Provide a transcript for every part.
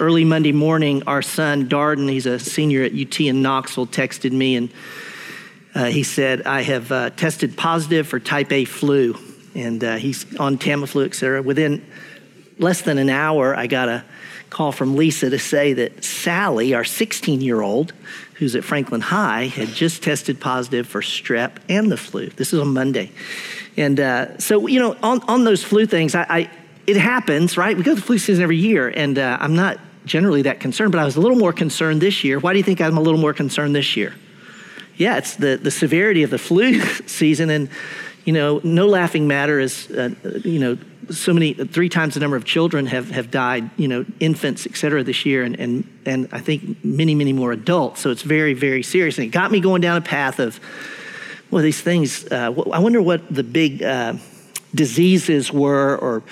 Early Monday morning, our son, Darden, he's a senior at UT in Knoxville, texted me and uh, he said, I have uh, tested positive for type A flu. And uh, he's on Tamiflu, et cetera. Within less than an hour, I got a call from Lisa to say that Sally, our 16 year old, who's at Franklin High, had just tested positive for strep and the flu. This is on Monday. And uh, so, you know, on, on those flu things, I, I, it happens, right? We go through flu season every year, and uh, I'm not generally that concerned, but I was a little more concerned this year. Why do you think I'm a little more concerned this year? Yeah, it's the, the severity of the flu season. And, you know, no laughing matter is, uh, you know, so many, three times the number of children have, have died, you know, infants, et cetera, this year, and, and, and I think many, many more adults. So it's very, very serious. And it got me going down a path of, well, these things, uh, I wonder what the big uh, diseases were or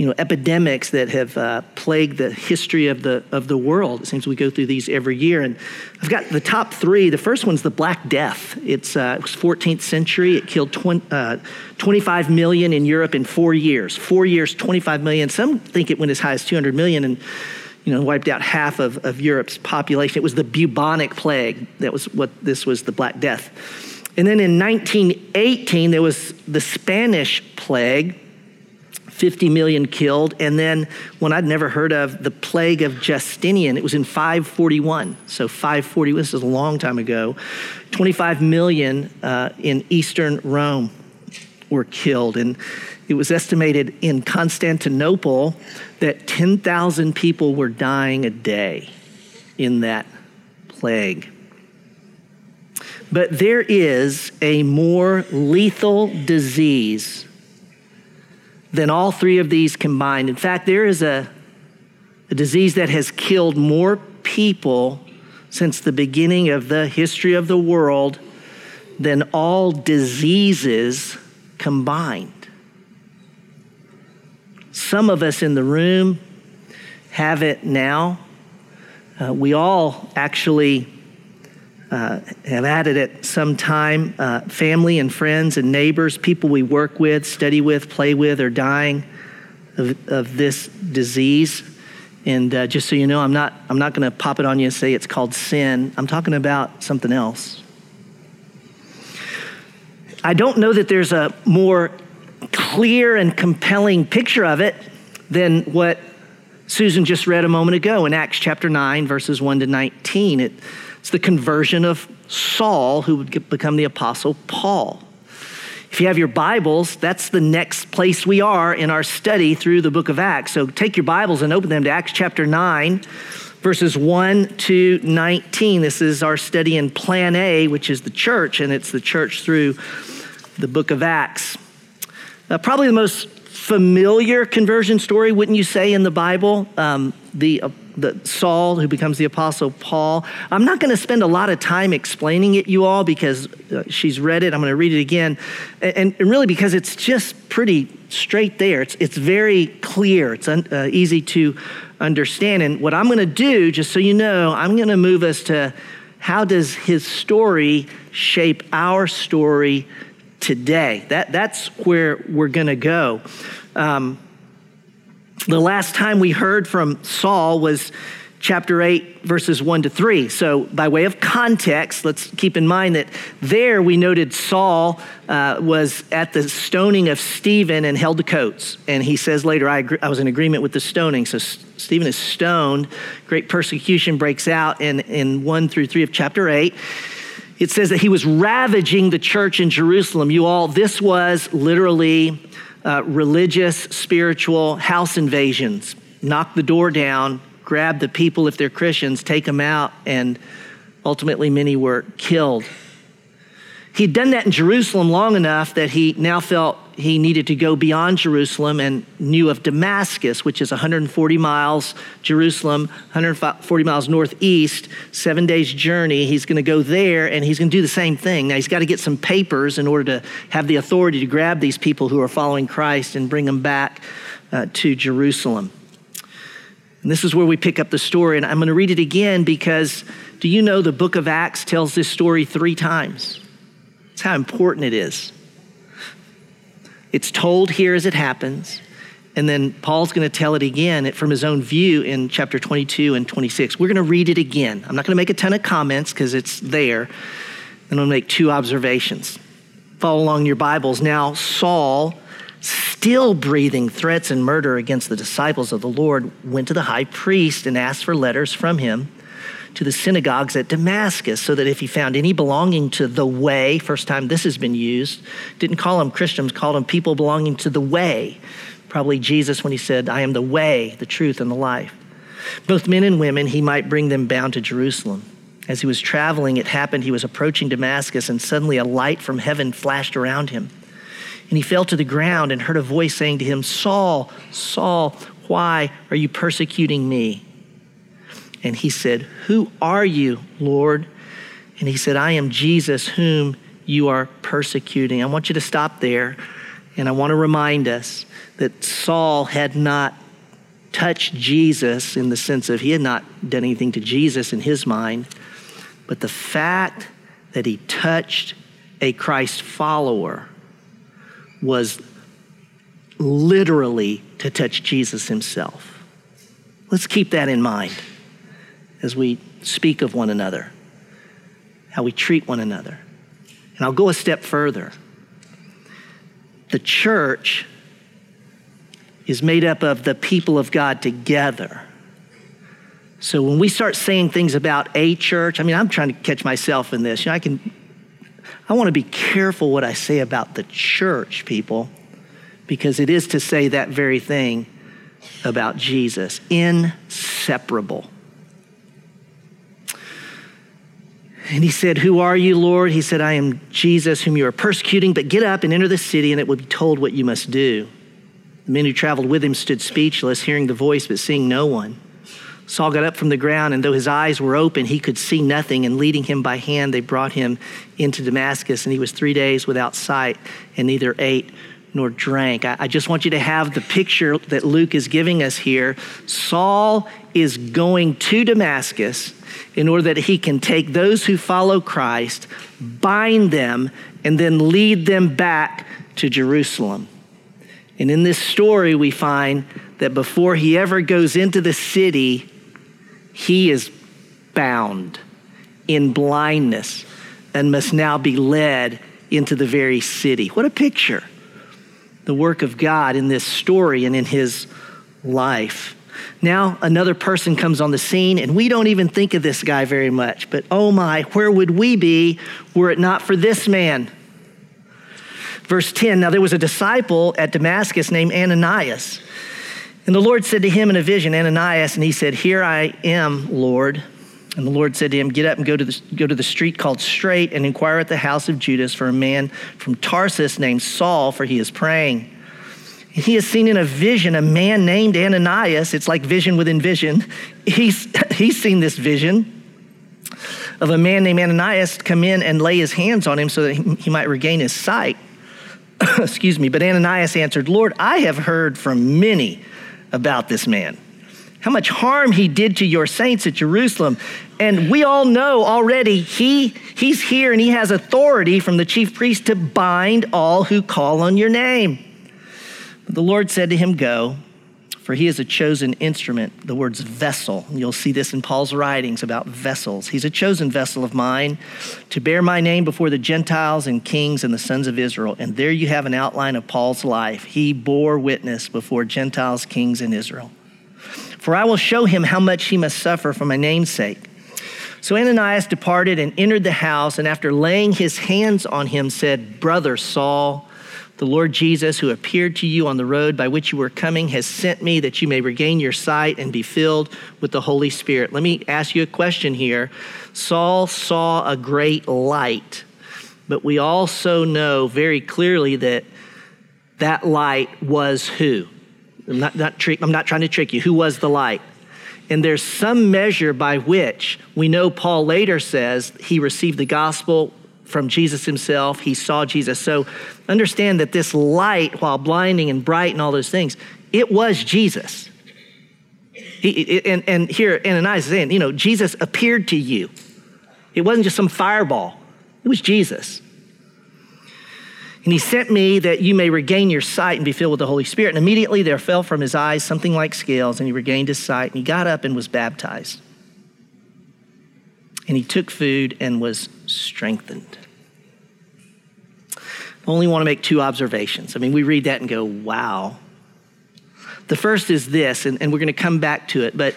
you know, epidemics that have uh, plagued the history of the, of the world. It seems we go through these every year. And I've got the top three. The first one's the Black Death. It's, uh, it was 14th century. It killed 20, uh, 25 million in Europe in four years. Four years, 25 million. Some think it went as high as 200 million and, you know, wiped out half of, of Europe's population. It was the bubonic plague. That was what this was, the Black Death. And then in 1918, there was the Spanish plague 50 million killed. And then one I'd never heard of, the plague of Justinian, it was in 541. So 541, this is a long time ago. 25 million uh, in Eastern Rome were killed. And it was estimated in Constantinople that 10,000 people were dying a day in that plague. But there is a more lethal disease than all three of these combined. In fact, there is a, a disease that has killed more people since the beginning of the history of the world than all diseases combined. Some of us in the room have it now. Uh, we all actually uh, have added it some time. Uh, family and friends and neighbors, people we work with, study with, play with, are dying of, of this disease. And uh, just so you know, I'm not, I'm not going to pop it on you and say it's called sin. I'm talking about something else. I don't know that there's a more clear and compelling picture of it than what Susan just read a moment ago in Acts chapter 9, verses 1 to 19. It it's the conversion of Saul, who would become the apostle Paul. If you have your Bibles, that's the next place we are in our study through the book of Acts. So take your Bibles and open them to Acts chapter 9, verses 1 to 19. This is our study in Plan A, which is the church, and it's the church through the book of Acts. Uh, probably the most familiar conversion story, wouldn't you say, in the Bible? Um, the, uh, the Saul, who becomes the Apostle Paul. I'm not going to spend a lot of time explaining it, you all, because uh, she's read it. I'm going to read it again. And, and, really because it's just pretty straight there. It's, it's very clear, it's un, uh, easy to understand. And what I'm going to do, just so you know, I'm going to move us to how does his story shape our story today? That, that's where we're going to go. Um, the last time we heard from Saul was chapter 8, verses 1 to 3. So, by way of context, let's keep in mind that there we noted Saul uh, was at the stoning of Stephen and held the coats. And he says later, I, agree, I was in agreement with the stoning. So, Stephen is stoned. Great persecution breaks out in, in 1 through 3 of chapter 8 it says that he was ravaging the church in Jerusalem. You all, this was literally uh, religious, spiritual house invasions. Knock the door down, grab the people if they're Christians, take them out, and ultimately many were killed. He'd done that in Jerusalem long enough that he now felt he needed to go beyond Jerusalem and knew of Damascus, which is 140 miles, Jerusalem, 140 miles northeast, seven days' journey. He's going to go there and he's going to do the same thing. Now, he's got to get some papers in order to have the authority to grab these people who are following Christ and bring them back uh, to Jerusalem. And this is where we pick up the story. And I'm going to read it again because do you know the book of Acts tells this story three times? That's how important it is. It's told here as it happens, And then Paul's going to tell it again from his own view in chapter 22 and 26. We're going to read it again. I'm not going to make a ton of comments because it's there. And I'm going to make two observations. Follow along your Bibles. Now, Saul, still breathing threats and murder against the disciples of the Lord, went to the high priest and asked for letters from him to the synagogues at Damascus so that if he found any belonging to the way, first time this has been used, didn't call them Christians, called them people belonging to the way. Probably Jesus when he said, I am the way, the truth, and the life. Both men and women, he might bring them bound to Jerusalem. As he was traveling, it happened he was approaching Damascus, and suddenly a light from heaven flashed around him. And he fell to the ground and heard a voice saying to him, Saul, Saul, why are you persecuting me? And he said, Who are you, Lord? And he said, I am Jesus, whom you are persecuting. I want you to stop there, and I want to remind us that Saul had not touched Jesus in the sense of he had not done anything to Jesus in his mind, but the fact that he touched a Christ follower was literally to touch Jesus himself. Let's keep that in mind as we speak of one another, how we treat one another. And I'll go a step further. The church is made up of the people of God together. So when we start saying things about a church, I mean, I'm trying to catch myself in this. You know, I can, I want to be careful what I say about the church, people, because it is to say that very thing about Jesus inseparable. And he said, Who are you, Lord? He said, I am Jesus, whom you are persecuting, but get up and enter the city, and it will be told what you must do. The men who traveled with him stood speechless, hearing the voice, but seeing no one. Saul got up from the ground, and though his eyes were open, he could see nothing. And leading him by hand, they brought him into Damascus, and he was three days without sight and neither ate nor drank. I, I just want you to have the picture that Luke is giving us here. Saul is going to Damascus in order that he can take those who follow Christ, bind them, and then lead them back to Jerusalem. And in this story, we find that before he ever goes into the city, he is bound in blindness and must now be led into the very city. What a picture! The work of God in this story and in his life. Now, another person comes on the scene, and we don't even think of this guy very much. But oh my, where would we be were it not for this man? Verse 10 Now there was a disciple at Damascus named Ananias. And the Lord said to him in a vision, Ananias, and he said, Here I am, Lord. And the Lord said to him, Get up and go to the, go to the street called Straight and inquire at the house of Judas for a man from Tarsus named Saul, for he is praying. He has seen in a vision a man named Ananias. It's like vision within vision. He's, he's seen this vision of a man named Ananias come in and lay his hands on him so that he, he might regain his sight. Excuse me. But Ananias answered, Lord, I have heard from many about this man, how much harm he did to your saints at Jerusalem. And we all know already he, he's here and he has authority from the chief priest to bind all who call on your name. But The Lord said to him, Go, for he is a chosen instrument. The word's vessel. You'll see this in Paul's writings about vessels. He's a chosen vessel of mine to bear my name before the Gentiles and kings and the sons of Israel. And there you have an outline of Paul's life. He bore witness before Gentiles, kings, and Israel. For I will show him how much he must suffer for my name's sake. So Ananias departed and entered the house, and after laying his hands on him, said, Brother Saul, the Lord Jesus, who appeared to you on the road by which you were coming, has sent me that you may regain your sight and be filled with the Holy Spirit. Let me ask you a question here. Saul saw a great light, but we also know very clearly that that light was who? I'm not, not I'm not trying to trick you. Who was the light? And there's some measure by which we know Paul later says he received the gospel from Jesus himself. He saw Jesus. So understand that this light, while blinding and bright and all those things, it was Jesus. He, and, and here Ananias is saying, you know, Jesus appeared to you. It wasn't just some fireball, it was Jesus. And he sent me that you may regain your sight and be filled with the Holy Spirit. And immediately there fell from his eyes something like scales, and he regained his sight, and he got up and was baptized. And he took food and was strengthened. I only want to make two observations. I mean, we read that and go, wow. The first is this, and, and we're going to come back to it, but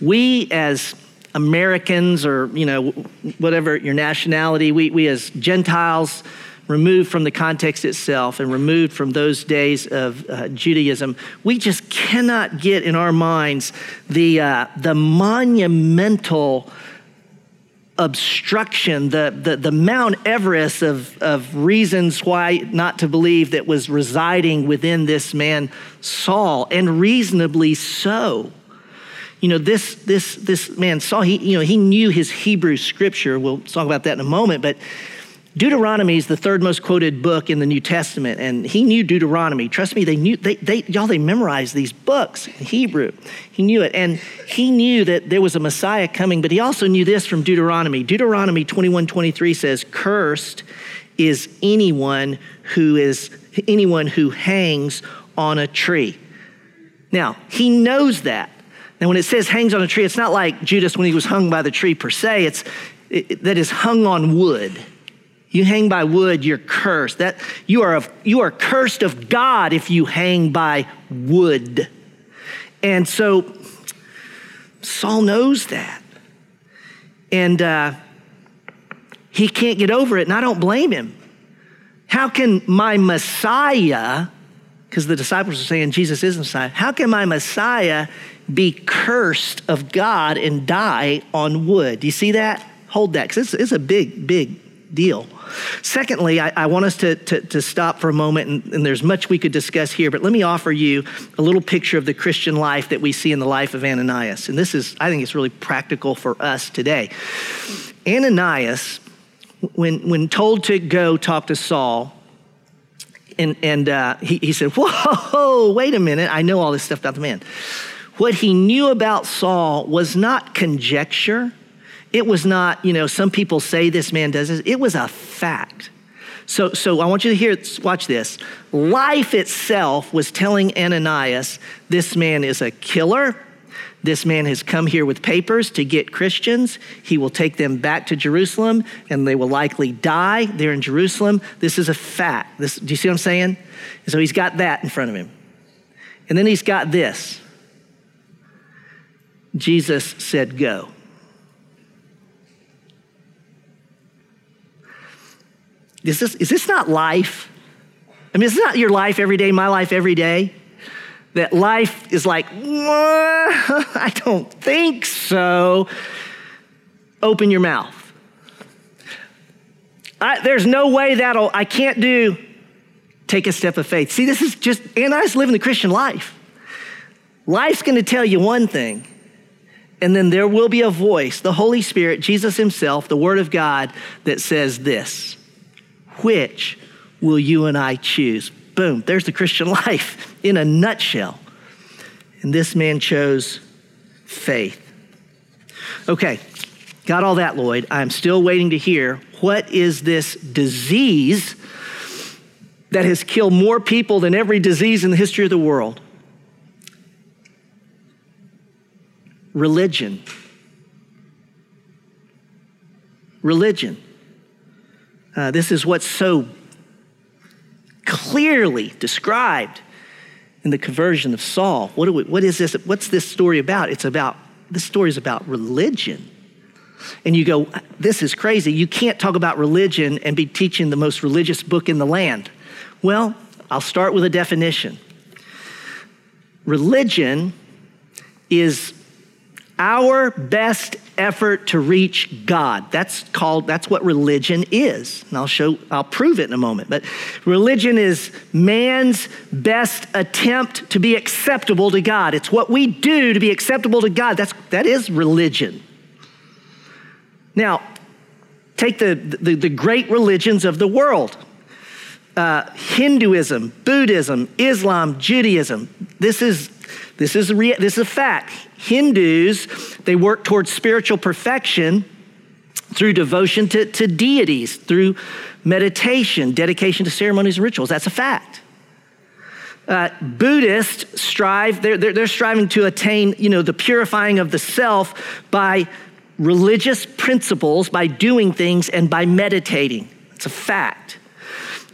we as Americans or, you know, whatever your nationality, we, we as Gentiles, removed from the context itself and removed from those days of uh, Judaism, we just cannot get in our minds the, uh, the monumental obstruction, the, the, the Mount Everest of, of reasons why not to believe that was residing within this man, Saul, and reasonably so you know, this, this, this man Saul, he, you know, he knew his Hebrew scripture. We'll talk about that in a moment, but Deuteronomy is the third most quoted book in the New Testament, and he knew Deuteronomy. Trust me, they knew, they, they, y'all, they memorized these books in Hebrew. He knew it, and he knew that there was a Messiah coming, but he also knew this from Deuteronomy. Deuteronomy 21 23 says, Cursed is anyone who is anyone who hangs on a tree. Now, he knows that. Now, when it says hangs on a tree, it's not like Judas when he was hung by the tree per se, it's it, that is hung on wood. You hang by wood, you're cursed. That you are, of, you are cursed of God if you hang by wood. And so Saul knows that. And uh, he can't get over it, and I don't blame him. How can my Messiah, because the disciples are saying Jesus is Messiah, how can my Messiah be cursed of God and die on wood. Do you see that? Hold that, because it's, it's, a big, big deal. Secondly, I, I want us to, to, to, stop for a moment, and, and there's much we could discuss here, but let me offer you a little picture of the Christian life that we see in the life of Ananias. And this is, I think it's really practical for us today. Ananias, when, when told to go talk to Saul, and, and uh, he, he said, Whoa, wait a minute, I know all this stuff about the man. What he knew about Saul was not conjecture. It was not, you know, some people say this man does this. It was a fact. So, so I want you to hear, watch this. Life itself was telling Ananias, this man is a killer. This man has come here with papers to get Christians. He will take them back to Jerusalem and they will likely die there in Jerusalem. This is a fact. This, do you see what I'm saying? And so he's got that in front of him. And then he's got this. Jesus said, Go. Is this, is this not life? I mean, is this not your life every day, my life every day? That life is like, I don't think so. Open your mouth. I, there's no way that'll, I can't do, take a step of faith. See, this is just, and I just living the Christian life. Life's gonna tell you one thing, and then there will be a voice, the Holy Spirit, Jesus Himself, the Word of God, that says this Which will you and I choose? Boom, there's the Christian life in a nutshell. And this man chose faith. Okay, got all that, Lloyd. I'm still waiting to hear what is this disease that has killed more people than every disease in the history of the world? religion. Religion. Uh, this is what's so clearly described in the conversion of Saul. What, we, what is this? What's this story about? It's about, this story is about religion. And you go, this is crazy. You can't talk about religion and be teaching the most religious book in the land. Well, I'll start with a definition. Religion is our best effort to reach God. That's called, that's what religion is. And I'll show, I'll prove it in a moment. But religion is man's best attempt to be acceptable to God. It's what we do to be acceptable to God. That's, that is religion. Now, take the, the, the great religions of the world. Uh, Hinduism, Buddhism, Islam, Judaism. This is this is, this is a fact. Hindus, they work towards spiritual perfection through devotion to, to deities, through meditation, dedication to ceremonies and rituals. That's a fact. Uh, Buddhists strive, they're, they're, they're striving to attain, you know, the purifying of the self by religious principles, by doing things, and by meditating. It's a fact.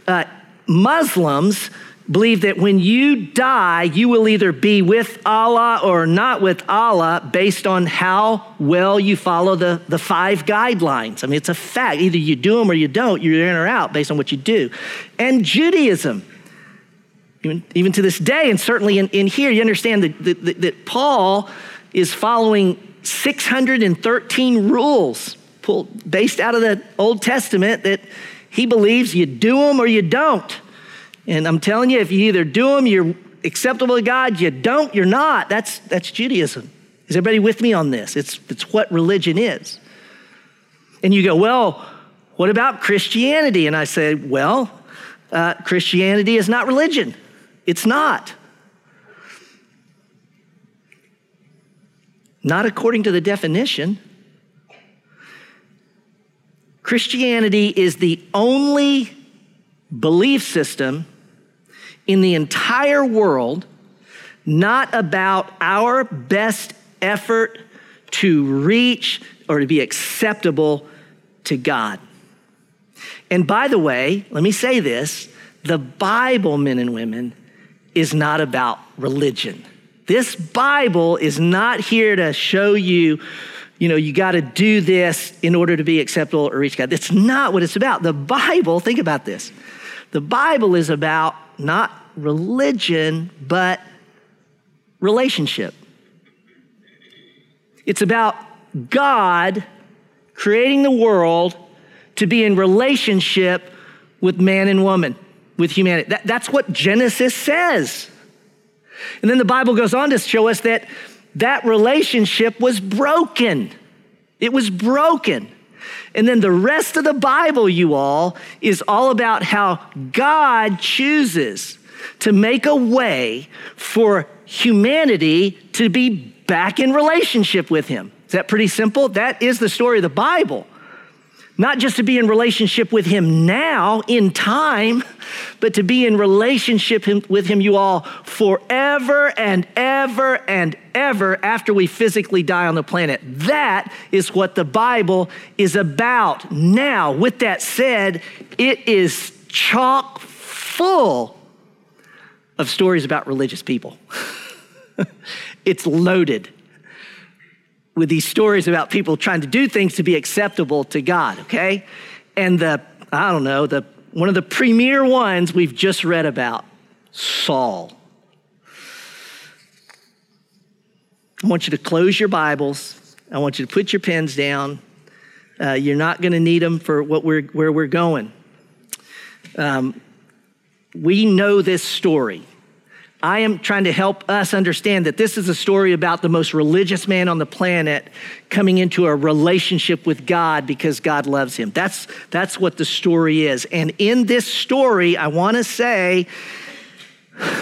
Uh, Muslims believe that when you die, you will either be with Allah or not with Allah based on how well you follow the, the five guidelines. I mean, it's a fact. Either you do them or you don't. You're in or out based on what you do. And Judaism, even, even to this day, and certainly in, in here, you understand that, that, that Paul is following 613 rules pulled, based out of the Old Testament that he believes you do them or you don't. And I'm telling you, if you either do them, you're acceptable to God, you don't, you're not. That's, that's Judaism. Is everybody with me on this? It's, it's what religion is. And you go, well, what about Christianity? And I say, well, uh, Christianity is not religion. It's not. Not according to the definition. Christianity is the only belief system in the entire world, not about our best effort to reach or to be acceptable to God. And by the way, let me say this the Bible, men and women, is not about religion. This Bible is not here to show you, you know, you got to do this in order to be acceptable or reach God. That's not what it's about. The Bible, think about this. The Bible is about not religion, but relationship. It's about God creating the world to be in relationship with man and woman, with humanity. That, that's what Genesis says. And then the Bible goes on to show us that that relationship was broken. It was broken. And then the rest of the Bible, you all, is all about how God chooses to make a way for humanity to be back in relationship with Him. Is that pretty simple? That is the story of the Bible. Not just to be in relationship with Him now in time, but to be in relationship with Him, you all, forever and ever and ever after we physically die on the planet. That is what the Bible is about. Now, with that said, it is chock full of stories about religious people. it's loaded with these stories about people trying to do things to be acceptable to God, okay? And the, I don't know, the one of the premier ones we've just read about, Saul. I want you to close your Bibles. I want you to put your pens down. Uh, you're not going to need them for what we're, where we're going. Um, we know this story. I am trying to help us understand that this is a story about the most religious man on the planet coming into a relationship with God because God loves him. That's, that's what the story is. And in this story, I want to say,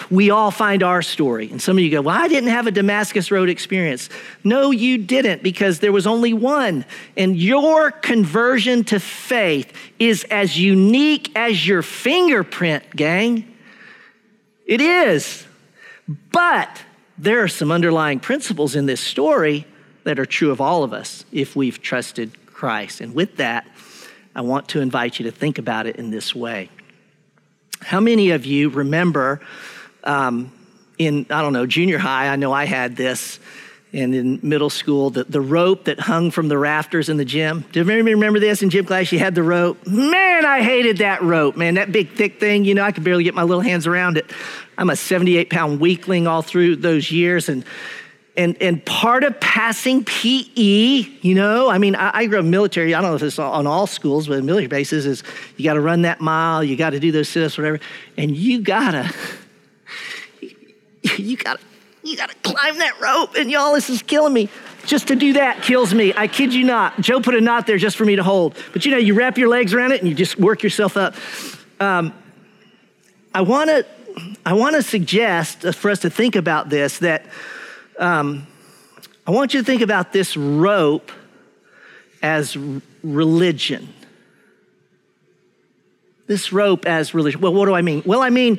we all find our story. And some of you go, Well, I didn't have a Damascus Road experience. No, you didn't, because there was only one. And your conversion to faith is as unique as your fingerprint, gang. It is. But there are some underlying principles in this story that are true of all of us if we've trusted Christ. And with that, I want to invite you to think about it in this way. How many of you remember um, in, I don't know, junior high? I know I had this and in middle school, the, the rope that hung from the rafters in the gym. Do you remember this in gym class? You had the rope. Man, I hated that rope, man. That big, thick thing, you know, I could barely get my little hands around it. I'm a 78 pound weakling all through those years. And, and, and part of passing PE, you know, I mean, I, I grew up military. I don't know if it's on all schools, but military bases is you got to run that mile, you got to do those sit-ups, whatever, and you you gotta you got to climb that rope. And y'all, this is killing me. Just to do that kills me. I kid you not. Joe put a knot there just for me to hold. But you know, you wrap your legs around it and you just work yourself up. Um, I want to I want to suggest for us to think about this that um, I want you to think about this rope as religion. this rope as religion. Well, what do I mean? Well, I mean,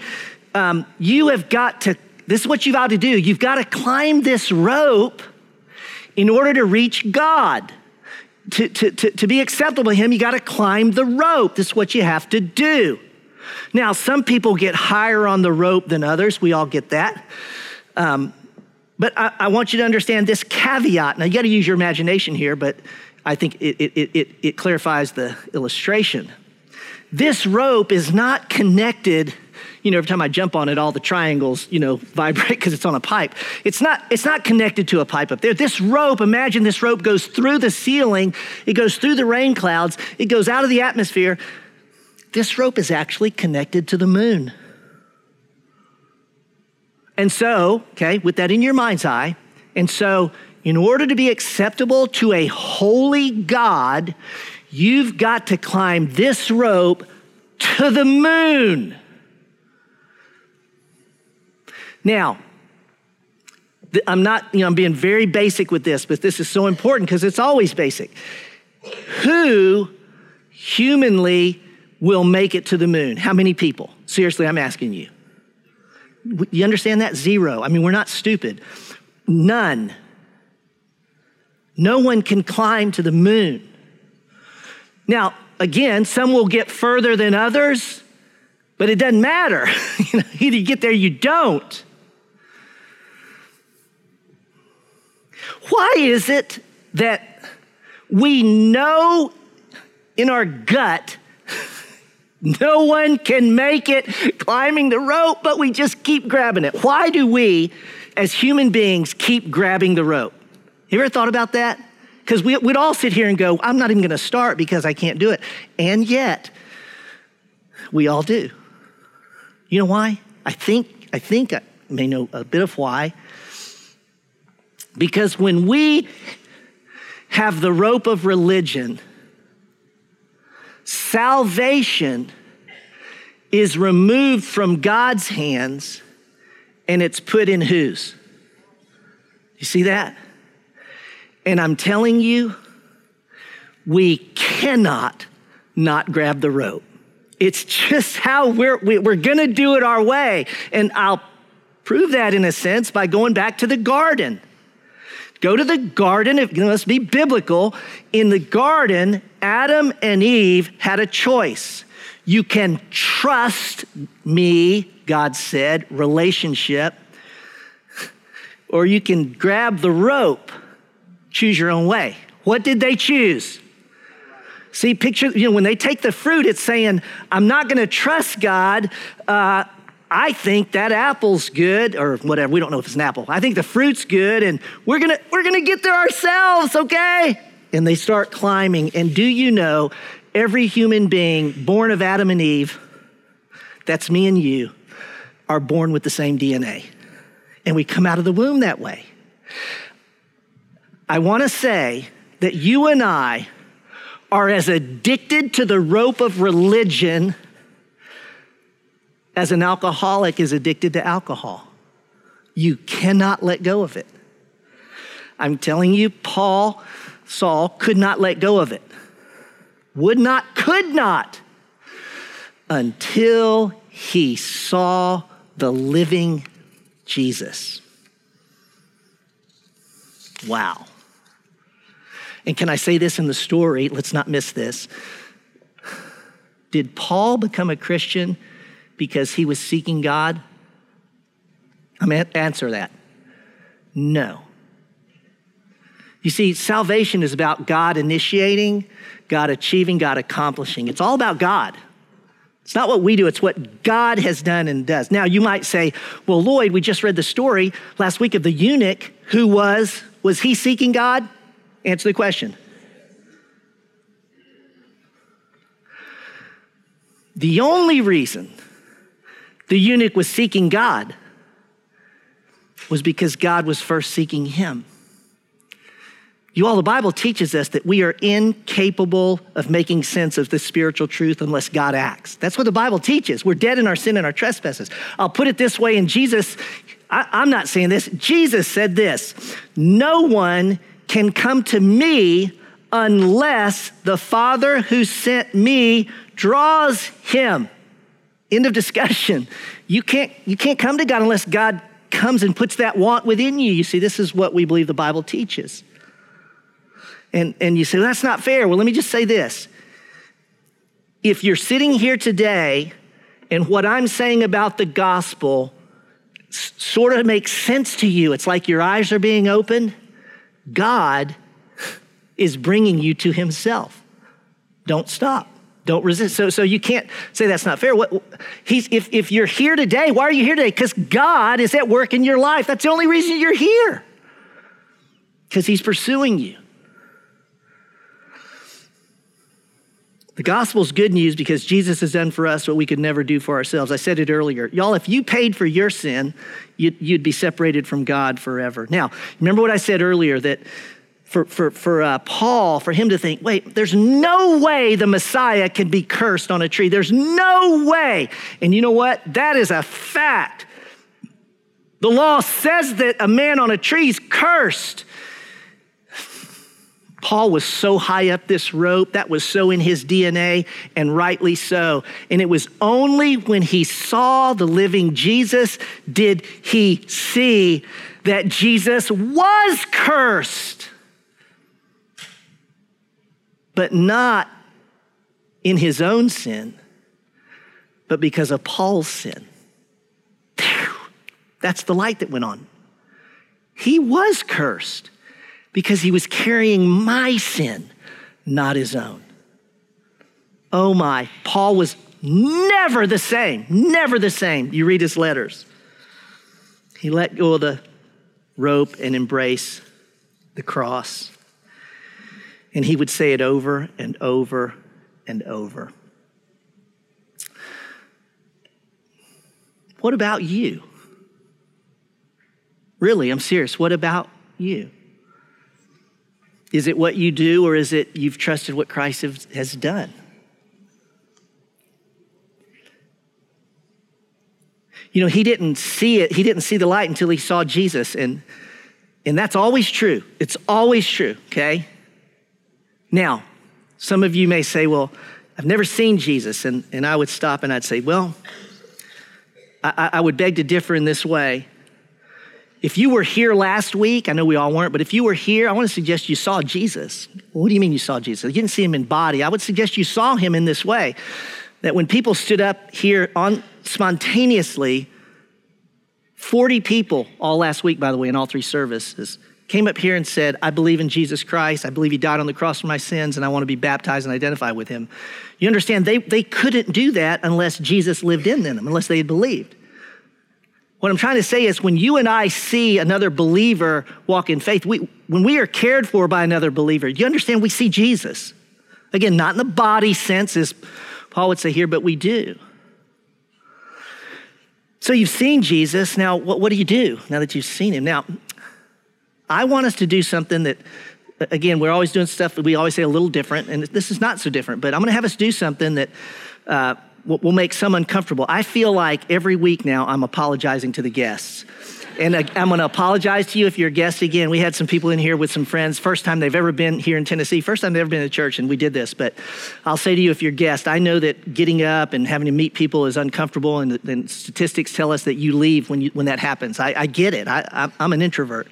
um, you have got to, this is what you've got to do. You've got to climb this rope in order to reach God. To, to, to, to be acceptable to Him, you got to climb the rope. This is what you have to do. Now, some people get higher on the rope than others. We all get that. Um, but I, I, want you to understand this caveat. Now, you got to use your imagination here, but I think it, it, it, it clarifies the illustration. This rope is not connected you know, every time I jump on it, all the triangles, you know, vibrate because it's on a pipe. It's not, it's not connected to a pipe up there. This rope, imagine this rope goes through the ceiling, it goes through the rain clouds, it goes out of the atmosphere. This rope is actually connected to the moon. And so, okay, with that in your mind's eye, and so in order to be acceptable to a holy God, you've got to climb this rope to the moon. Now, I'm not, you know, I'm being very basic with this, but this is so important because it's always basic. Who humanly will make it to the moon? How many people? Seriously, I'm asking you. You understand that? Zero. I mean, we're not stupid. None. No one can climb to the moon. Now, again, some will get further than others, but it doesn't matter. Either you get there, you don't. Why is it that we know in our gut no one can make it climbing the rope, but we just keep grabbing it? Why do we, as human beings, keep grabbing the rope? You ever thought about that? Because we, would all sit here and go, I'm not even going to start because I can't do it. And yet, we all do. You know why? I think, I think I may know a bit of why. Because when we have the rope of religion, salvation is removed from God's hands and it's put in whose? You see that? And I'm telling you, we cannot not grab the rope. It's just how we're, we're gonna do it our way. And I'll prove that in a sense by going back to the garden. Go to the garden, if let's be biblical. In the garden, Adam and Eve had a choice. You can trust me, God said, relationship, or you can grab the rope, choose your own way. What did they choose? See, picture, you know, when they take the fruit, it's saying, I'm not going to trust God. Uh, I think that apple's good, or whatever. We don't know if it's an apple. I think the fruit's good, and we're gonna we're gonna get there ourselves, okay? And they start climbing. And do you know, every human being born of Adam and Eve, that's me and you, are born with the same DNA. And we come out of the womb that way. I wanna say that you and I are as addicted to the rope of religion as an alcoholic is addicted to alcohol. You cannot let go of it. I'm telling you, Paul, Saul could not let go of it. Would not, could not, until he saw the living Jesus. Wow. And can I say this in the story? Let's not miss this. Did Paul become a Christian because he was seeking God? I mean, answer that. No. You see, salvation is about God initiating, God achieving, God accomplishing. It's all about God. It's not what we do, it's what God has done and does. Now, you might say, well, Lloyd, we just read the story last week of the eunuch who was, was he seeking God? Answer the question. The only reason the eunuch was seeking God was because God was first seeking him. You all, the Bible teaches us that we are incapable of making sense of the spiritual truth unless God acts. That's what the Bible teaches. We're dead in our sin and our trespasses. I'll put it this way, and Jesus, I, I'm not saying this, Jesus said this No one can come to me unless the Father who sent me draws him. End of discussion. You can't, you can't come to God unless God comes and puts that want within you. You see, this is what we believe the Bible teaches. And, and you say, well, that's not fair. Well, let me just say this. If you're sitting here today and what I'm saying about the gospel s- sort of makes sense to you, it's like your eyes are being opened, God is bringing you to himself. Don't stop. Don't resist. So, so you can't say that's not fair. What, he's, if, if you're here today, why are you here today? Because God is at work in your life. That's the only reason you're here. Because he's pursuing you. The gospel is good news because Jesus has done for us what we could never do for ourselves. I said it earlier. Y'all, if you paid for your sin, you'd, you'd be separated from God forever. Now, remember what I said earlier that for, for, for uh, Paul, for him to think, wait, there's no way the Messiah can be cursed on a tree. There's no way. And you know what? That is a fact. The law says that a man on a tree is cursed. Paul was so high up this rope, that was so in his DNA, and rightly so. And it was only when he saw the living Jesus did he see that Jesus was cursed but not in his own sin, but because of Paul's sin. That's the light that went on. He was cursed because he was carrying my sin, not his own. Oh my, Paul was never the same, never the same. You read his letters. He let go of the rope and embrace the cross. And he would say it over and over and over. What about you? Really, I'm serious. What about you? Is it what you do, or is it you've trusted what Christ has done? You know, he didn't see it, he didn't see the light until he saw Jesus. And, and that's always true. It's always true, okay? Now, some of you may say, well, I've never seen Jesus. And, and I would stop and I'd say, well, I, I would beg to differ in this way. If you were here last week, I know we all weren't, but if you were here, I want to suggest you saw Jesus. What do you mean you saw Jesus? You didn't see him in body. I would suggest you saw him in this way that when people stood up here on spontaneously, 40 people all last week, by the way, in all three services, came up here and said, I believe in Jesus Christ. I believe he died on the cross for my sins, and I want to be baptized and identify with him. You understand, they, they couldn't do that unless Jesus lived in them, unless they believed. What I'm trying to say is when you and I see another believer walk in faith, we, when we are cared for by another believer, you understand we see Jesus? Again, not in the body sense, as Paul would say here, but we do. So you've seen Jesus. Now, what, what do you do now that you've seen him? Now, I want us to do something that, again, we're always doing stuff that we always say a little different, and this is not so different, but I'm gonna have us do something that uh, will make some uncomfortable. I feel like every week now I'm apologizing to the guests. And I'm going to apologize to you if you're a guest again. We had some people in here with some friends, first time they've ever been here in Tennessee, first time they've ever been to church, and we did this. But I'll say to you, if you're a guest, I know that getting up and having to meet people is uncomfortable, and, and statistics tell us that you leave when, you, when that happens. I, I get it. I, I'm an introvert.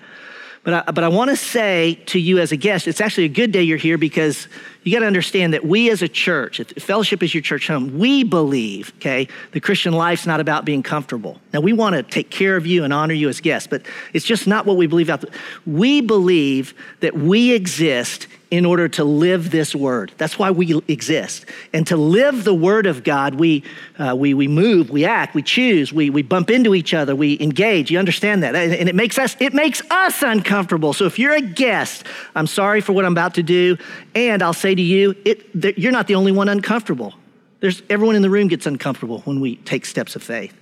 But I, but I want to say to you as a guest, it's actually a good day you're here because you got to understand that we as a church, fellowship is your church home, we believe, okay, the Christian life's not about being comfortable. Now, we want to take care of you and honor you as guests, but it's just not what we believe out there. We believe that we exist in order to live this word. That's why we exist. And to live the word of God, we, uh, we, we move, we act, we choose, we, we bump into each other, we engage. You understand that? And it makes us, it makes us uncomfortable. So if you're a guest, I'm sorry for what I'm about to do. And I'll say to you, it, you're not the only one uncomfortable. There's, everyone in the room gets uncomfortable when we take steps of faith.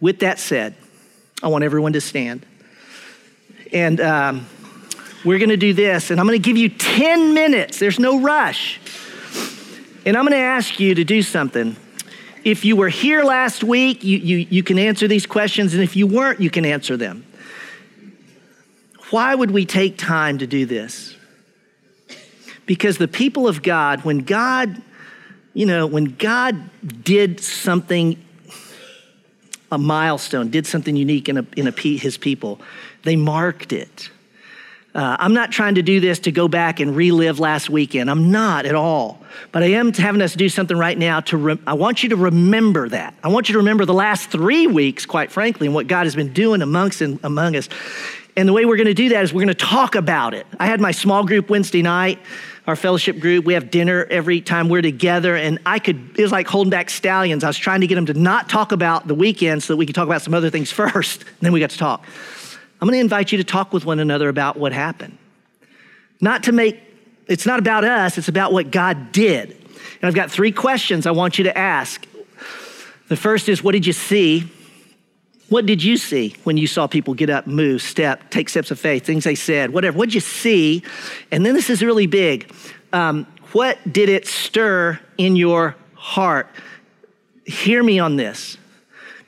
With that said, I want everyone to stand. And um, we're going to do this, and I'm going to give you 10 minutes. There's no rush. And I'm going to ask you to do something. If you were here last week, you, you, you can answer these questions, and if you weren't, you can answer them. Why would we take time to do this? Because the people of God, when God, you know, when God did something, a milestone, did something unique in, a, in a, his people, they marked it. Uh, I'm not trying to do this to go back and relive last weekend. I'm not at all. But I am having us do something right now to, re- I want you to remember that. I want you to remember the last three weeks, quite frankly, and what God has been doing amongst and among us. And the way we're going to do that is we're going to talk about it. I had my small group Wednesday night, our fellowship group. We have dinner every time we're together, and I could, it was like holding back stallions. I was trying to get them to not talk about the weekend so that we could talk about some other things first, and then we got to talk. I'm going to invite you to talk with one another about what happened. Not to make, it's not about us, it's about what God did. And I've got three questions I want you to ask. The first is, what did you see? What did you see when you saw people get up, move, step, take steps of faith, things they said, whatever? What did you see? And then this is really big. Um, what did it stir in your heart? Hear me on this.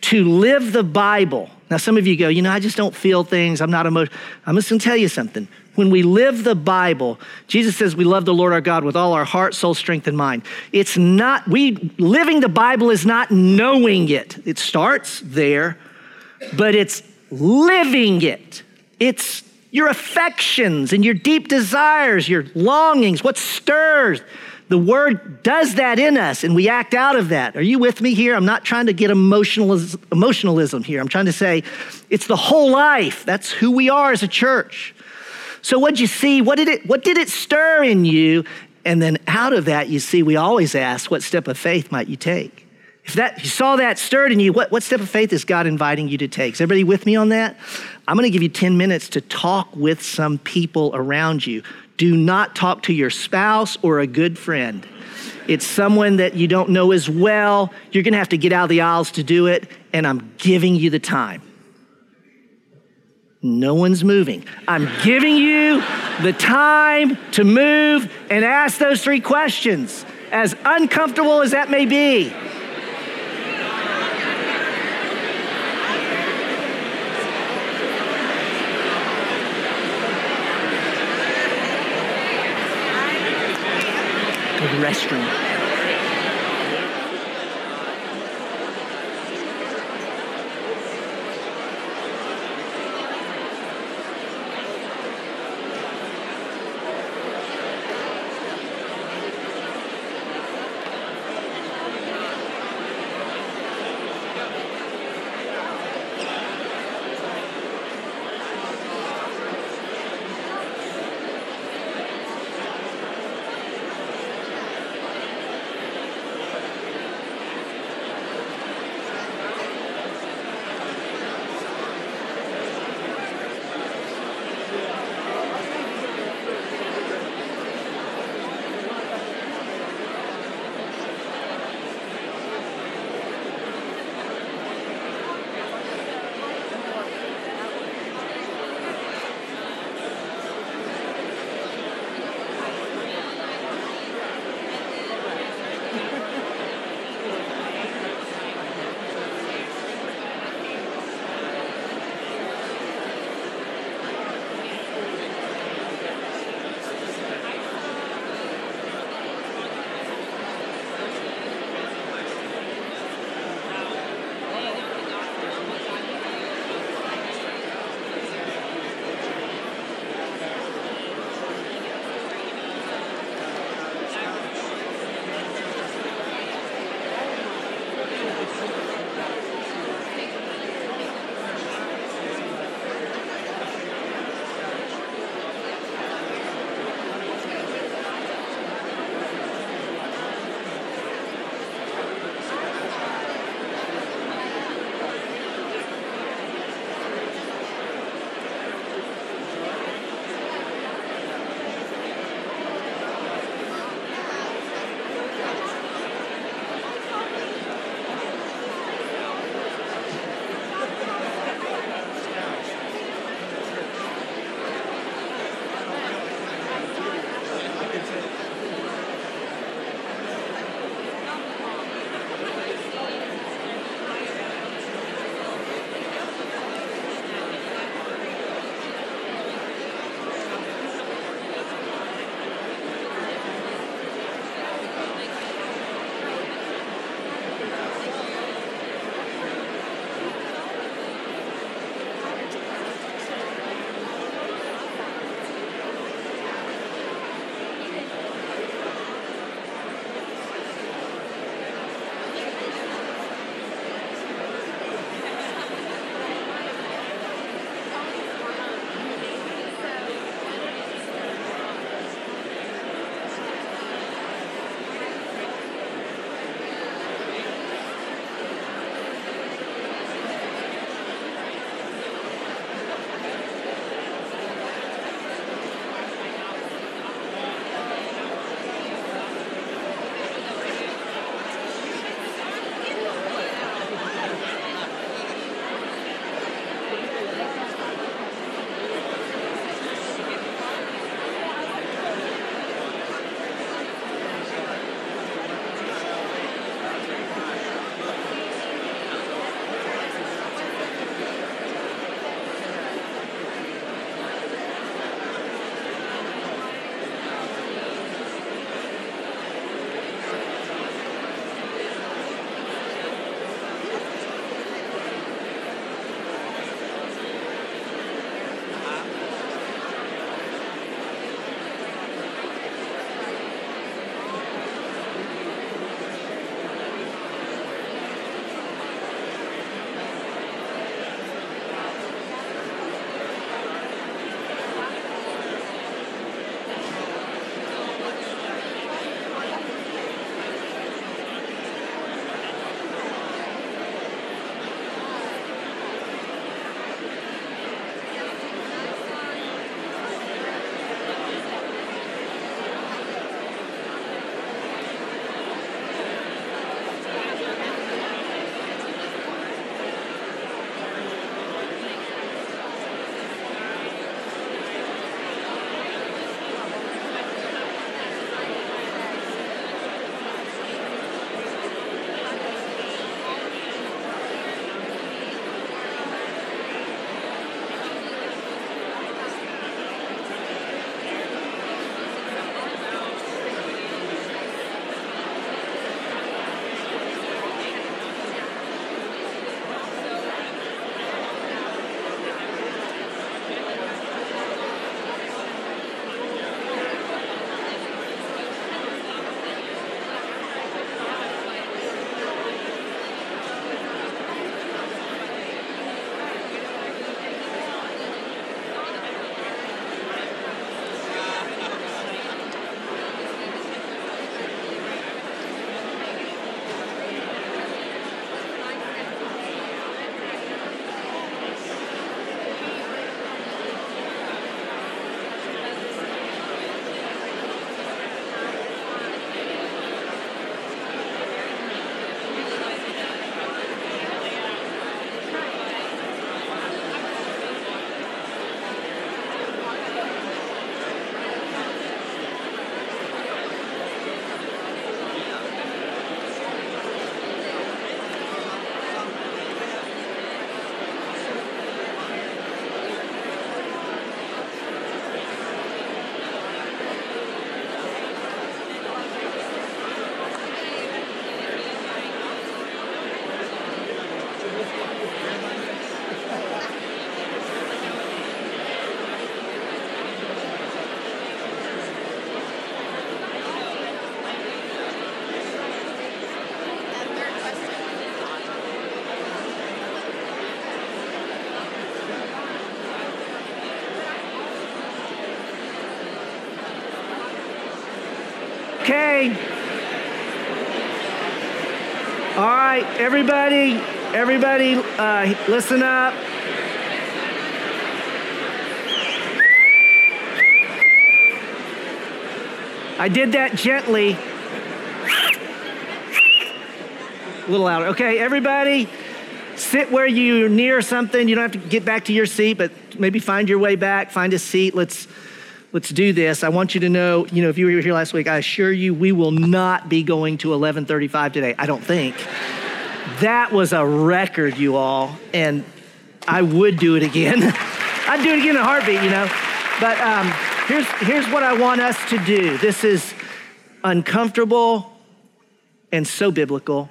To live the Bible now, some of you go, you know, I just don't feel things. I'm not emotional. I'm just going to tell you something. When we live the Bible, Jesus says we love the Lord our God with all our heart, soul, strength, and mind. It's not, we, living the Bible is not knowing it. It starts there, but it's living it. It's your affections and your deep desires, your longings, what stirs the word does that in us and we act out of that. Are you with me here? I'm not trying to get emotionalism, emotionalism here. I'm trying to say it's the whole life. That's who we are as a church. So what'd you see? What did it what did it stir in you? And then out of that, you see, we always ask, what step of faith might you take? If that you saw that stirred in you, what, what step of faith is God inviting you to take? Is everybody with me on that? I'm to give you 10 minutes to talk with some people around you. Do not talk to your spouse or a good friend. It's someone that you don't know as well. You're going to have to get out of the aisles to do it, and I'm giving you the time. No one's moving. I'm giving you the time to move and ask those three questions, as uncomfortable as that may be. The restroom. Okay. All right, everybody, everybody, uh, listen up. I did that gently. A little louder. Okay, everybody, sit where you're near something. You don't have to get back to your seat, but maybe find your way back, find a seat. Let's let's do this. I want you to know, you know, if you were here last week, I assure you we will not be going to 1135 today. I don't think. that was a record, you all, and I would do it again. I'd do it again in a heartbeat, you know. But um, Here's, here's what I want us to do. This is uncomfortable and so biblical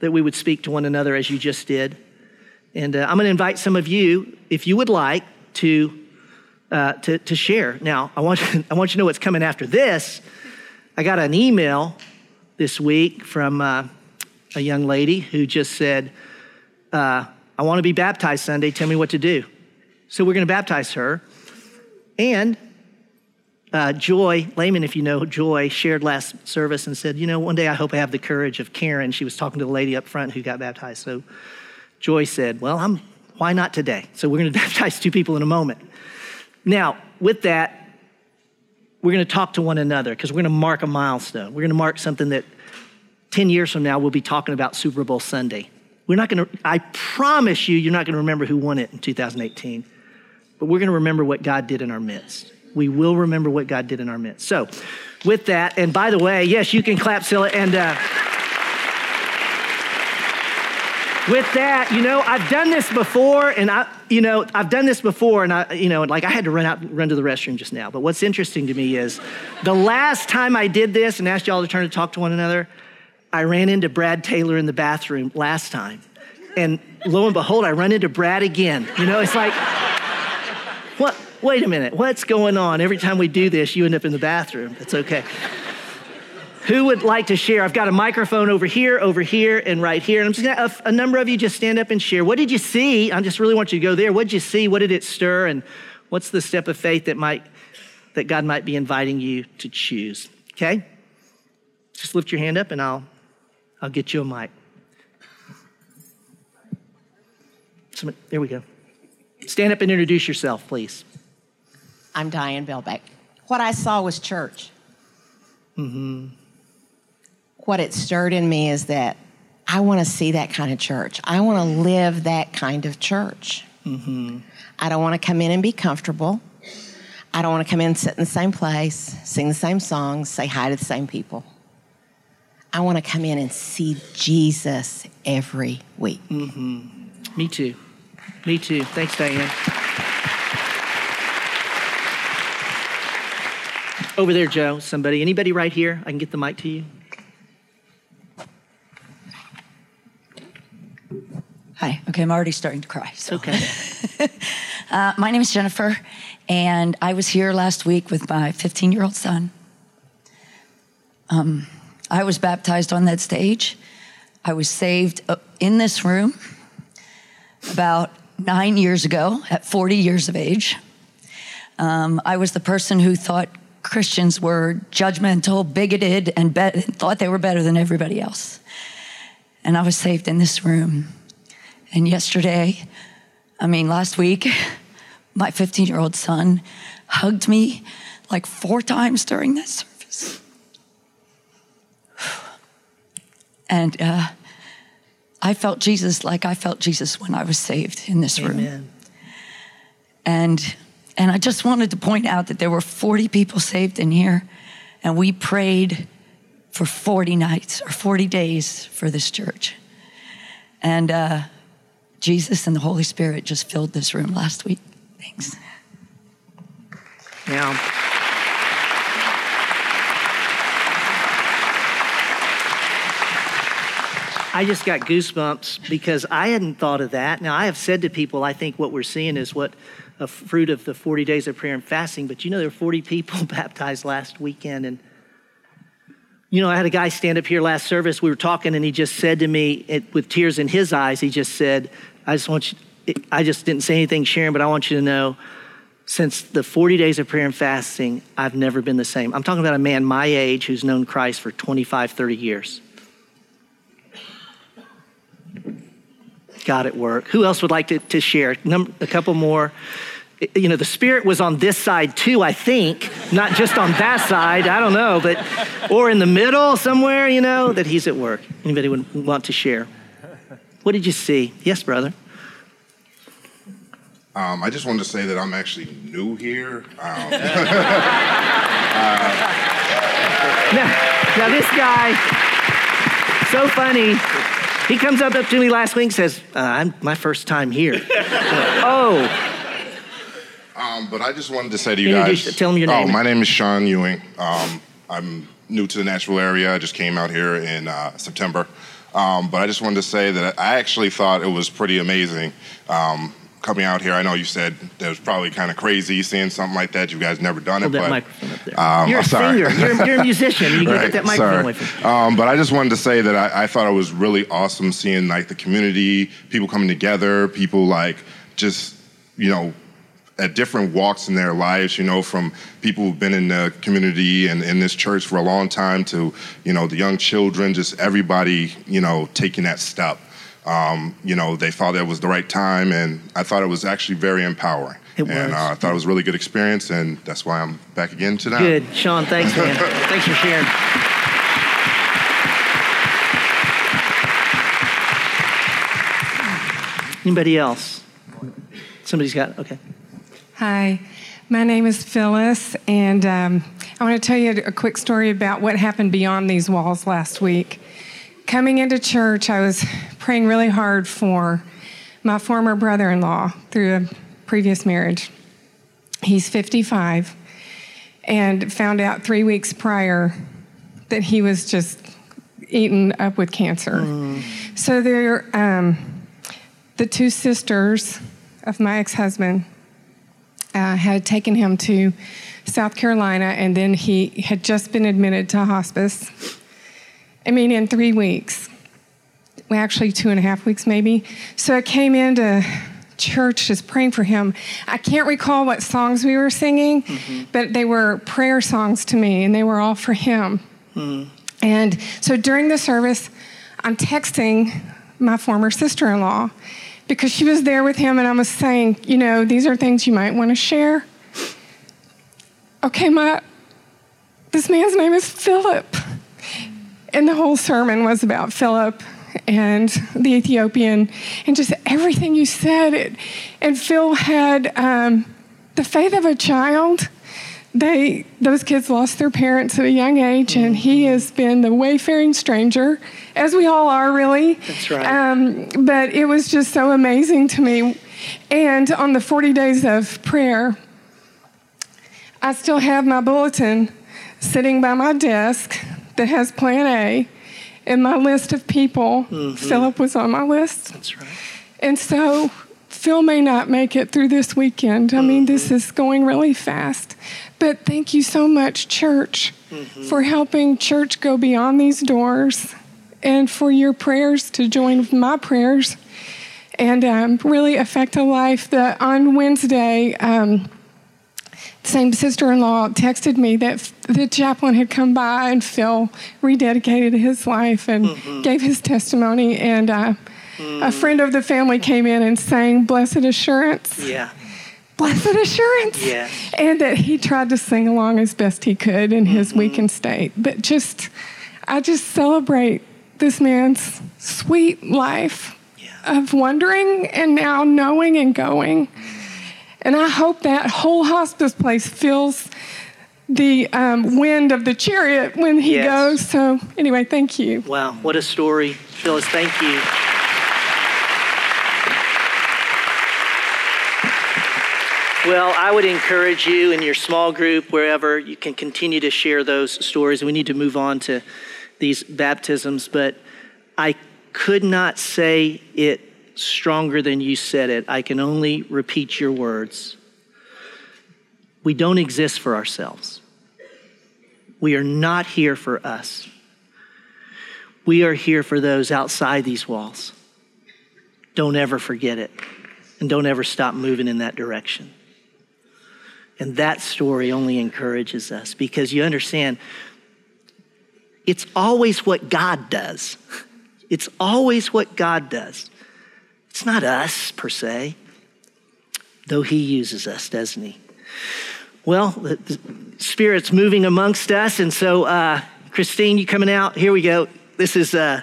that we would speak to one another as you just did. And uh, I'm going to invite some of you, if you would like, to, uh, to, to share. Now, I want, you, I want you to know what's coming after this. I got an email this week from uh, a young lady who just said, uh, I want to be baptized Sunday. Tell me what to do. So we're going to baptize her. And uh, Joy, Layman, if you know Joy, shared last service and said, You know, one day I hope I have the courage of Karen. She was talking to the lady up front who got baptized. So Joy said, Well, I'm, why not today? So we're going to baptize two people in a moment. Now, with that, we're going to talk to one another because we're going to mark a milestone. We're going to mark something that 10 years from now we'll be talking about Super Bowl Sunday. We're not going to, I promise you, you're not going to remember who won it in 2018, but we're going to remember what God did in our midst we will remember what God did in our midst. So, with that, and by the way, yes, you can clap, Scylla, and uh, with that, you know, I've done this before, and I, you know, I've done this before, and I, you know, like I had to run out, run to the restroom just now. But what's interesting to me is, the last time I did this and asked y'all to turn to talk to one another, I ran into Brad Taylor in the bathroom last time, and lo and behold, I run into Brad again. You know, it's like, what? wait a minute, what's going on? Every time we do this, you end up in the bathroom. It's okay. Who would like to share? I've got a microphone over here, over here, and right here. And I'm just gonna, a, a number of you just stand up and share. What did you see? I just really want you to go there. What did you see? What did it stir? And what's the step of faith that might, that God might be inviting you to choose? Okay? Just lift your hand up and I'll, I'll get you a mic. There we go. Stand up and introduce yourself, please. I'm Diane Belbeck. What I saw was church. Mm-hmm. What it stirred in me is that I want to see that kind of church. I want to live that kind of church. Mm-hmm. I don't want to come in and be comfortable. I don't want to come in and sit in the same place, sing the same songs, say hi to the same people. I want to come in and see Jesus every week. Mm-hmm. Me too. Me too. Thanks, Diane. Over there, Joe, somebody. Anybody right here? I can get the mic to you. Hi. Okay, I'm already starting to cry. So. Okay. uh, my name is Jennifer, and I was here last week with my 15 year old son. Um, I was baptized on that stage. I was saved uh, in this room about nine years ago at 40 years of age. Um, I was the person who thought Christians were judgmental, bigoted, and be- thought they were better than everybody else. And I was saved in this room. And yesterday, I mean, last week, my 15 year old son hugged me like four times during that service. And uh, I felt Jesus like I felt Jesus when I was saved in this Amen. room. And and I just wanted to point out that there were 40 people saved in here, and we prayed for 40 nights or 40 days for this church. And uh, Jesus and the Holy Spirit just filled this room last week. Thanks. Now, I just got goosebumps because I hadn't thought of that. Now, I have said to people, I think what we're seeing is what a fruit of the 40 days of prayer and fasting. But you know, there were 40 people baptized last weekend. And, you know, I had a guy stand up here last service. We were talking, and he just said to me, it, with tears in his eyes, he just said, I just want you, I just didn't say anything, Sharon, but I want you to know since the 40 days of prayer and fasting, I've never been the same. I'm talking about a man my age who's known Christ for 25, 30 years. God at work. Who else would like to, to share? Num- a couple more. You know, the Spirit was on this side too, I think, not just on that side. I don't know, but, or in the middle somewhere, you know, that He's at work. Anybody would want to share? What did you see? Yes, brother. Um, I just wanted to say that I'm actually new here. Um, now, now, this guy, so funny. He comes up to me last week and says, uh, I'm my first time here. oh. Um, but I just wanted to say to you Introduce- guys. tell 'em your name. Oh, my name is Sean Ewing. Um, I'm new to the Nashville area. I just came out here in uh, September. Um, but I just wanted to say that I actually thought it was pretty amazing. Um, coming out here, I know you said that was probably kind of crazy seeing something like that. You guys never done it, Hold that but microphone up there. um, you're a sorry. singer. You're, you're a musician. You can get that microphone away from. Um, but I just wanted to say that I, I thought it was really awesome seeing like the community, people coming together, people like just you know at different walks in their lives. You know, from people who've been in the community and in this church for a long time to you know the young children, just everybody you know taking that step. Um, you know, they thought that was the right time, and I thought it was actually very empowering. It and was. uh, I thought it was a really good experience, and that's why I'm back again tonight. Good. Sean, thanks, man. thanks for sharing. Anybody else? Somebody's got, okay. Hi, my name is Phyllis, and um, I want to tell you a quick story about what happened beyond these walls last week. Coming into church, I was praying really hard for my former brother in law through a previous marriage. He's 55 and found out three weeks prior that he was just eaten up with cancer. So there, um, the two sisters of my ex-husband uh, had taken him to South Carolina, and then he had just been admitted to hospice. I mean, in three weeks. Well, actually, two and a half weeks, maybe. So I came into church just praying for him. I can't recall what songs we were singing, but they were prayer songs to me, and they were all for him. And so during the service, I'm texting my former sister in law because she was there with him, and I was saying, you know, these are things you might want to share. Okay, my this man's name is Philip. And the whole sermon was about Philip and the Ethiopian and just everything you said. It, and Phil had um, the faith of a child. They those kids lost their parents at a young age, and he mm-hmm. has been the wayfaring stranger, as we all are, really. That's right. Um, but it was just so amazing to me. And on the 40 days of prayer, I still have my bulletin sitting by my desk that has Plan A and my list of people. Mm-hmm. Philip was on my list. That's right. And so Phil may not make it through this weekend. I mean, mm-hmm. this is going really fast. But thank you so much, church, for helping church go beyond these doors and for your prayers to join with my prayers and um, really affect a life. that on Wednesday, um, same sister-in-law texted me that f- the chaplain had come by and Phil rededicated his life and gave his testimony. And uh, a friend of the family came in and sang "Blessed Assurance." Yeah. Blessed Assurance. Yes. And that he tried to sing along as best he could in his weakened state. But just, I just celebrate this man's sweet life Yeah. of wondering and now knowing and going. And I hope that whole hospice place feels the um, wind of the chariot when he Yes. goes. So, anyway, thank you. Wow, what a story. Phyllis, thank you. Well, I would encourage you in your small group, wherever, you can continue to share those stories. We need to move on to these baptisms, but I could not say it stronger than you said it. I can only repeat your words. We don't exist for ourselves. We are not here for us. We are here for those outside these walls. Don't ever forget it. And don't ever stop moving in that direction. And that story only encourages us because you understand it's always what God does. It's always what God does. It's not us per se, though He uses us, doesn't He? Well, the, the Spirit's moving amongst us. And so, uh, Christine, you coming out? Here we go. This is. Uh,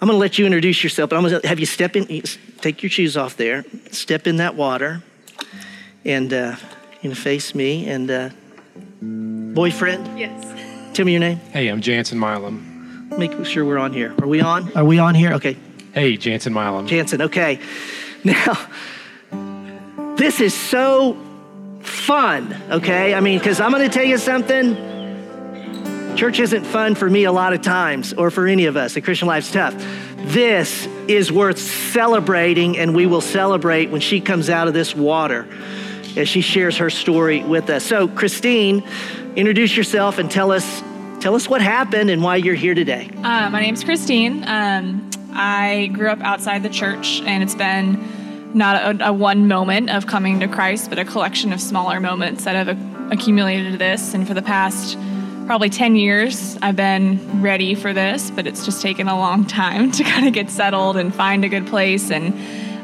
I'm going to let you introduce yourself, but I'm going to have you step in, take your shoes off there, step in that water, and uh, you're going to face me. And uh, boyfriend? Yes. Tell me your name. Hey, I'm Jansen Milam. Make sure we're on here. Are we on? Are we on here? Okay. Hey, Jansen Milam. Jansen, okay. Now, this is so fun, okay? I mean, because I'm going to tell you something. Church isn't fun for me a lot of times, or for any of us. The Christian life's tough. This is worth celebrating, and we will celebrate when she comes out of this water as she shares her story with us. So, Christine, introduce yourself and tell us tell us what happened and why you're here today. Uh, my name's Christine. Um, I grew up outside the church, and it's been not a, a, one moment of coming to Christ, but a collection of smaller moments that have accumulated to this. And for the past probably 10 years, I've been ready for this, but it's just taken a long time to kind of get settled and find a good place. And,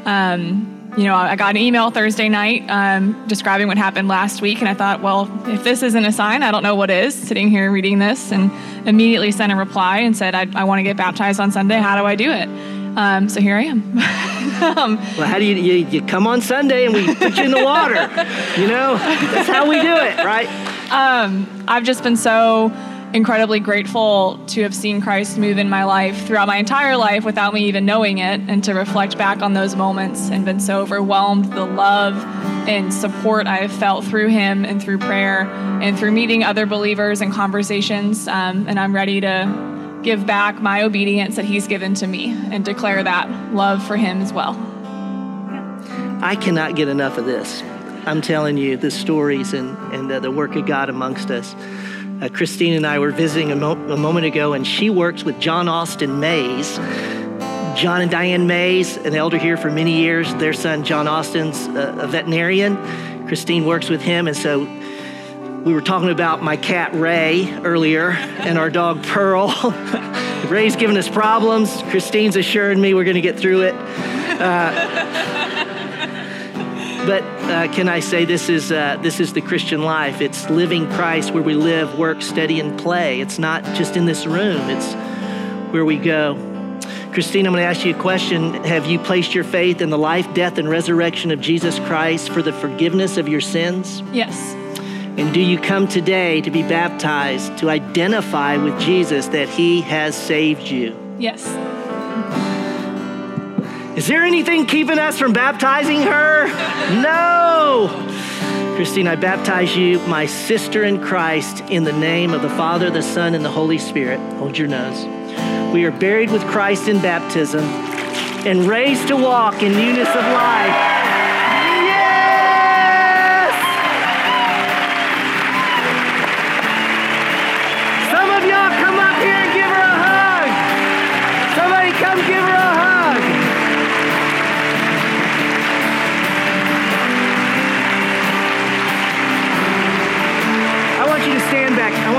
um, you know, I got an email Thursday night um, describing what happened last week, and I thought, well, if this isn't a sign, I don't know what is. Sitting here reading this, and immediately sent a reply and said, I, I want to get baptized on Sunday. How do I do it? Um, so here I am. um, well, how do you, you, you come on Sunday and we put you in the water? You know, that's how we do it, right? Um, I've just been so incredibly grateful to have seen Christ move in my life throughout my entire life without me even knowing it, and to reflect back on those moments and been so overwhelmed the love and support I have felt through Him and through prayer and through meeting other believers and conversations. Um, and I'm ready to give back my obedience that He's given to me and declare that love for Him as well. I cannot get enough of this. I'm telling you the stories and, and uh, the work of God amongst us. Uh, Christine and I were visiting a, mo- a, moment ago, and she works with John Austin Mays. John and Diane Mays, an elder here for many years. Their son, John Austin's a, a veterinarian. Christine works with him, and so we were talking about my cat Ray earlier and our dog Pearl. Ray's giving us problems. Christine's assuring me we're going to get through it. Uh, but uh, can I say this is uh, this is the Christian life? It's living Christ where we live, work, study, and play. It's not just in this room. It's where we go. Christine, I'm going to ask you a question. Have you placed your faith in the life, death, and resurrection of Jesus Christ for the forgiveness of your sins? Yes. And do you come today to be baptized to identify with Jesus that He has saved you? Yes. Is there anything keeping us from baptizing her? No. Christine, I baptize you, my sister in Christ, in the name of the Father, the Son, and the Holy Spirit. Hold your nose. We are buried with Christ in baptism and raised to walk in newness of life.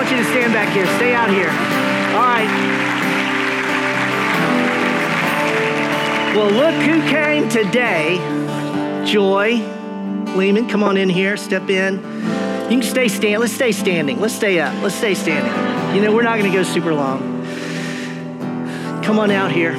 Want you to stand back here. Stay out here. All right. Well, look who came today. Joy Lehman, come on in here. Step in. You can stay stand. Let's stay standing. Let's stay up. Let's stay standing. You know, we're not going to go super long. Come on out here.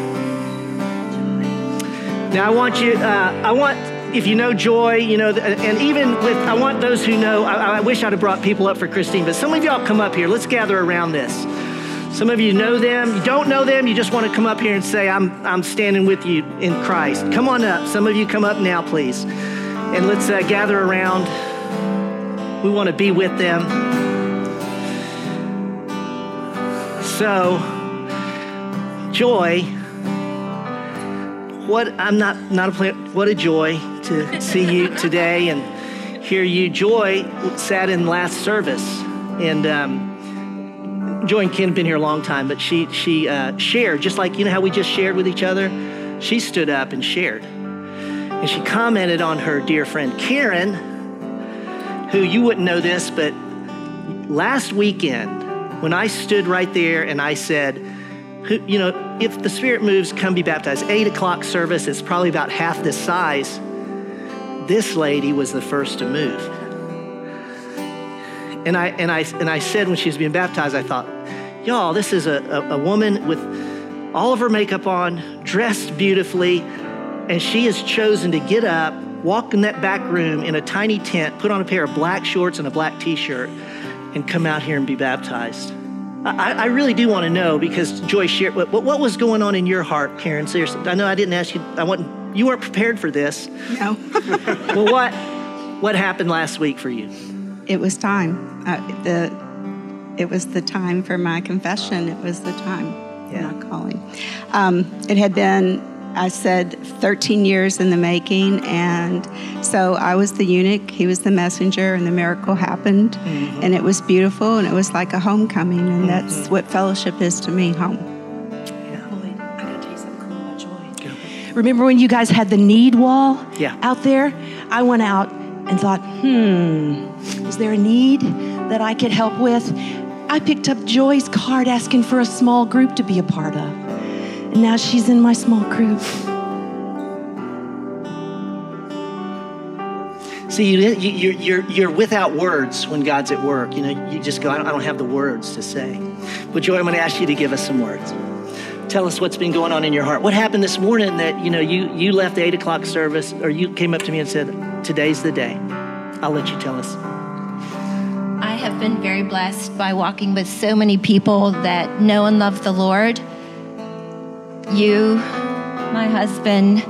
Now, I want you, uh, I want, if you know Joy, you know, and even with, I want those who know, I, I wish I'd have brought people up for Christine, but some of y'all come up here. Let's gather around this. Some of you know them, you don't know them, you just want to come up here and say, I'm, I'm standing with you in Christ. Come on up. Some of you come up now, please. And let's uh, gather around. We want to be with them. So, joy. What I'm not not a plan. What a joy to see you today and hear you. Joy sat in last service, and um, Joy and Ken have been here a long time, but she she uh, shared just like you know how we just shared with each other. She stood up and shared, and she commented on her dear friend Karen who you wouldn't know this, but last weekend, when I stood right there and I said, you know, if the Spirit moves, come be baptized. Eight o'clock service, it's probably about half this size. This lady was the first to move. And I, and I, and I said when she was being baptized, I thought, y'all, this is a, a, a woman with all of her makeup on, dressed beautifully, and she has chosen to get up, walk in that back room in a tiny tent, put on a pair of black shorts and a black t shirt, and come out here and be baptized. I, I really do want to know because Joy shared what, what was going on in your heart, Karen. Seriously, I know I didn't ask you. I want you weren't prepared for this. No. well, what what happened last week for you? It was time. Uh, the it was the time for my confession. It was the time Yeah. for my calling. Um, it had been, I said, 13 years in the making, and so I was the eunuch. He was the messenger, and the miracle happened, and it was beautiful, and it was like a homecoming, and that's what fellowship is to me, home. Remember when you guys had the need wall Yeah. out there? I went out and thought, hmm, is there a need that I could help with? I picked up Joy's card asking for a small group to be a part of. And now she's in my small group. See, you, you, you're, you're, you're without words when God's at work. You know, you just go, I don't, I don't have the words to say. But Joy, I'm going to ask you to give us some words. Tell us what's been going on in your heart. What happened this morning that, you know, you, you left the 8 o'clock service or you came up to me and said, today's the day. I'll let you tell us. I have been very blessed by walking with so many people that know and love the Lord. You, my husband,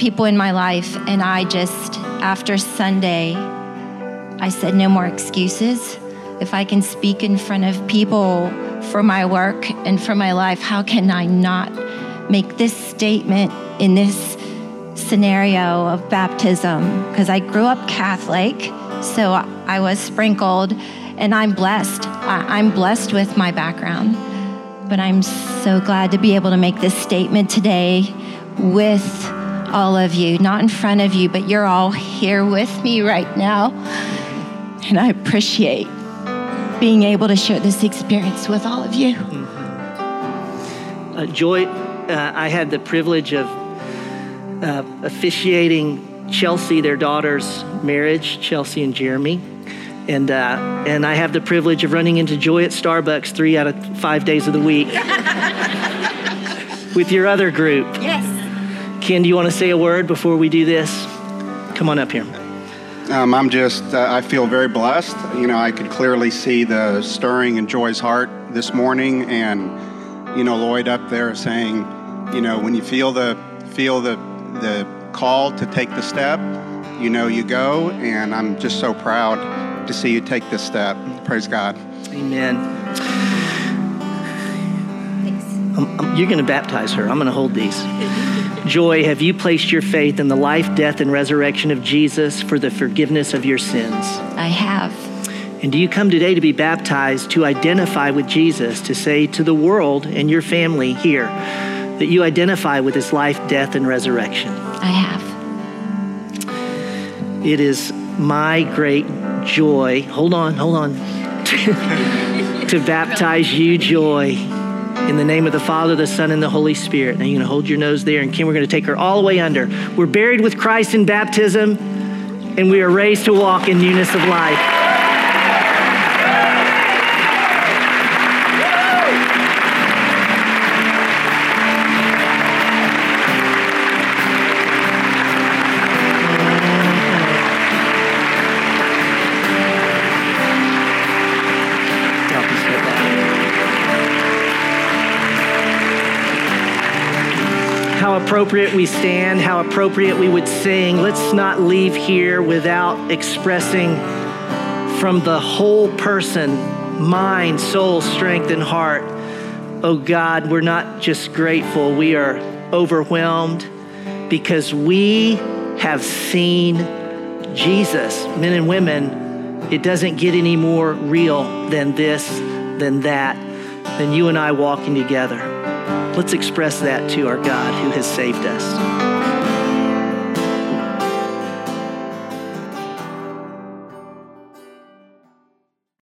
people in my life, and I just, after Sunday, I said, no more excuses. If I can speak in front of people for my work and for my life, how can I not make this statement in this scenario of baptism? Because I grew up Catholic, so I was sprinkled, and I'm blessed. I'm blessed with my background. But I'm so glad to be able to make this statement today with all of you, not in front of you, but you're all here with me right now. And I appreciate being able to share this experience with all of you. Uh, Joy, uh, I had the privilege of uh, officiating Chelsea, their daughter's marriage, Chelsea and Jeremy. And, uh, and I have the privilege of running into Joy at Starbucks three out of five days of the week with your other group. Yes. Ken, do you want to say a word before we do this? Come on up here. Um, I'm just, uh, I feel very blessed. You know, I could clearly see the stirring in Joy's heart this morning, and you know, Lloyd up there saying, you know, when you feel the feel the the call to take the step, you know, you go, and I'm just so proud to see you take this step. Praise God. Amen. Um, um, you're going to baptize her. I'm going to hold these. Joy, have you placed your faith in the life, death, and resurrection of Jesus for the forgiveness of your sins? I have. And do you come today to be baptized to identify with Jesus, to say to the world and your family here that you identify with his life, death, and resurrection? I have. It is my great joy. Hold on, hold on. to baptize you, Joy, in the name of the Father, the Son, and the Holy Spirit. Now you're going to hold your nose there, and Kim, we're going to take her all the way under. We're buried with Christ in baptism, and we are raised to walk in newness of life. Appropriate we stand, how appropriate we would sing. Let's not leave here without expressing from the whole person, mind, soul, strength, and heart. Oh God, we're not just grateful, we are overwhelmed because we have seen Jesus. Men and women, it doesn't get any more real than this, than that, than you and I walking together. Let's express that to our God who has saved us.